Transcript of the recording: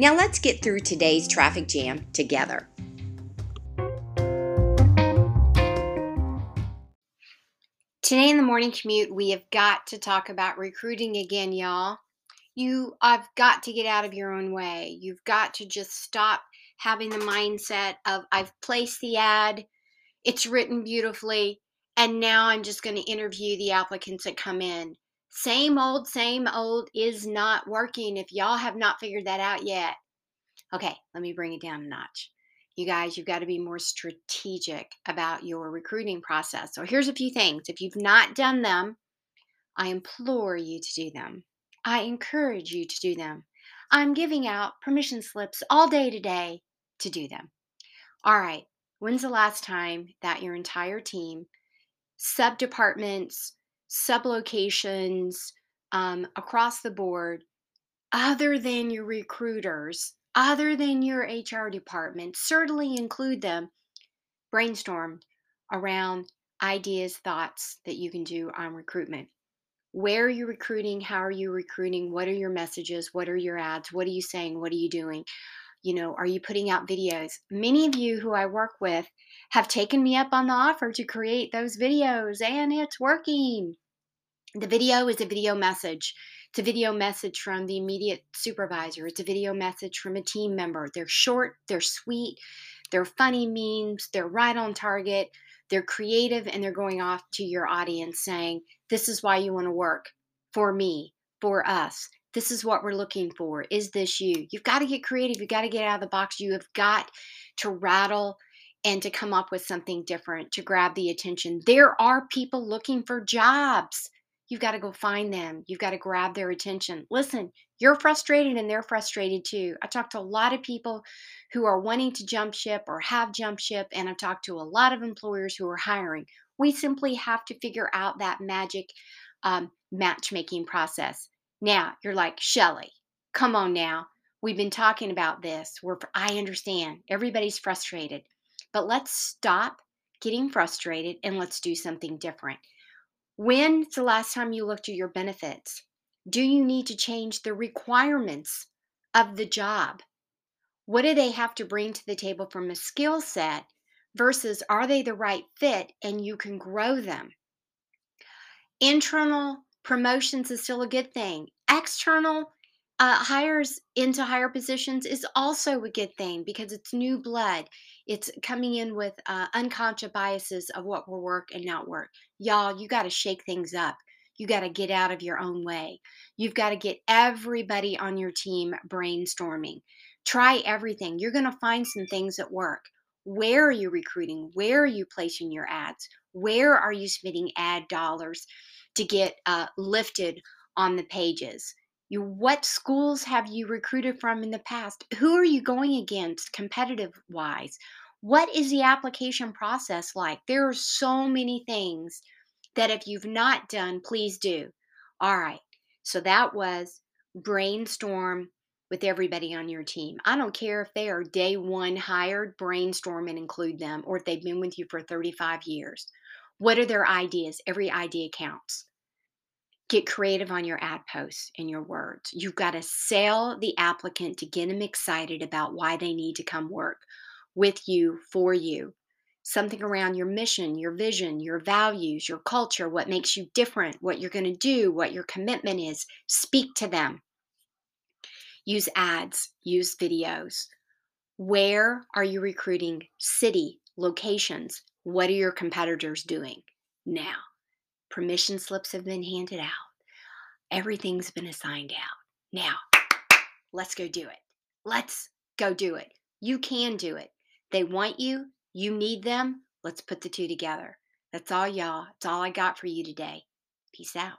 Now let's get through today's traffic jam together. Today in the morning commute, we have got to talk about recruiting again, y'all. You I've got to get out of your own way. You've got to just stop having the mindset of I've placed the ad, it's written beautifully, and now I'm just going to interview the applicants that come in same old, same old is not working if y'all have not figured that out yet. Okay, let me bring it down a notch. You guys, you've got to be more strategic about your recruiting process. So here's a few things. If you've not done them, I implore you to do them. I encourage you to do them. I'm giving out permission slips all day today to do them. All right, when's the last time that your entire team, sub departments, sublocations um, across the board, other than your recruiters, other than your HR department, certainly include them, brainstorm around ideas, thoughts that you can do on recruitment. Where are you recruiting? How are you recruiting? What are your messages? What are your ads? What are you saying? What are you doing? You know, are you putting out videos? Many of you who I work with have taken me up on the offer to create those videos, and it's working. The video is a video message. It's a video message from the immediate supervisor. It's a video message from a team member. They're short, they're sweet, they're funny memes, they're right on target, they're creative, and they're going off to your audience saying, This is why you want to work for me, for us. This is what we're looking for. Is this you? You've got to get creative. You've got to get out of the box. You have got to rattle and to come up with something different to grab the attention. There are people looking for jobs. You've got to go find them. You've got to grab their attention. Listen, you're frustrated and they're frustrated too. I talk to a lot of people who are wanting to jump ship or have jump ship, and I've talked to a lot of employers who are hiring. We simply have to figure out that magic um, matchmaking process. Now, you're like, Shelley, come on now. We've been talking about this. We're, I understand. Everybody's frustrated. But let's stop getting frustrated and let's do something different. When's the last time you looked at your benefits? Do you need to change the requirements of the job? What do they have to bring to the table from a skill set versus are they the right fit and you can grow them? Internal promotions is still a good thing. External uh, hires into higher positions is also a good thing because it's new blood. It's coming in with uh, unconscious biases of what will work and not work. Y'all, you got to shake things up. You got to get out of your own way. You've got to get everybody on your team brainstorming. Try everything. You're going to find some things that work. Where are you recruiting? Where are you placing your ads? Where are you spending ad dollars to get uh, lifted on the pages? You, what schools have you recruited from in the past? Who are you going against competitive wise? What is the application process like? There are so many things that if you've not done, please do. All right. So that was brainstorm with everybody on your team. I don't care if they are day one hired, brainstorm and include them, or if they've been with you for 35 years. What are their ideas? Every idea counts. Get creative on your ad posts and your words. You've got to sell the applicant to get them excited about why they need to come work with you for you. Something around your mission, your vision, your values, your culture, what makes you different, what you're going to do, what your commitment is. Speak to them. Use ads, use videos. Where are you recruiting? City, locations. What are your competitors doing? Now, Permission slips have been handed out. Everything's been assigned out. Now, let's go do it. Let's go do it. You can do it. They want you. You need them. Let's put the two together. That's all, y'all. That's all I got for you today. Peace out.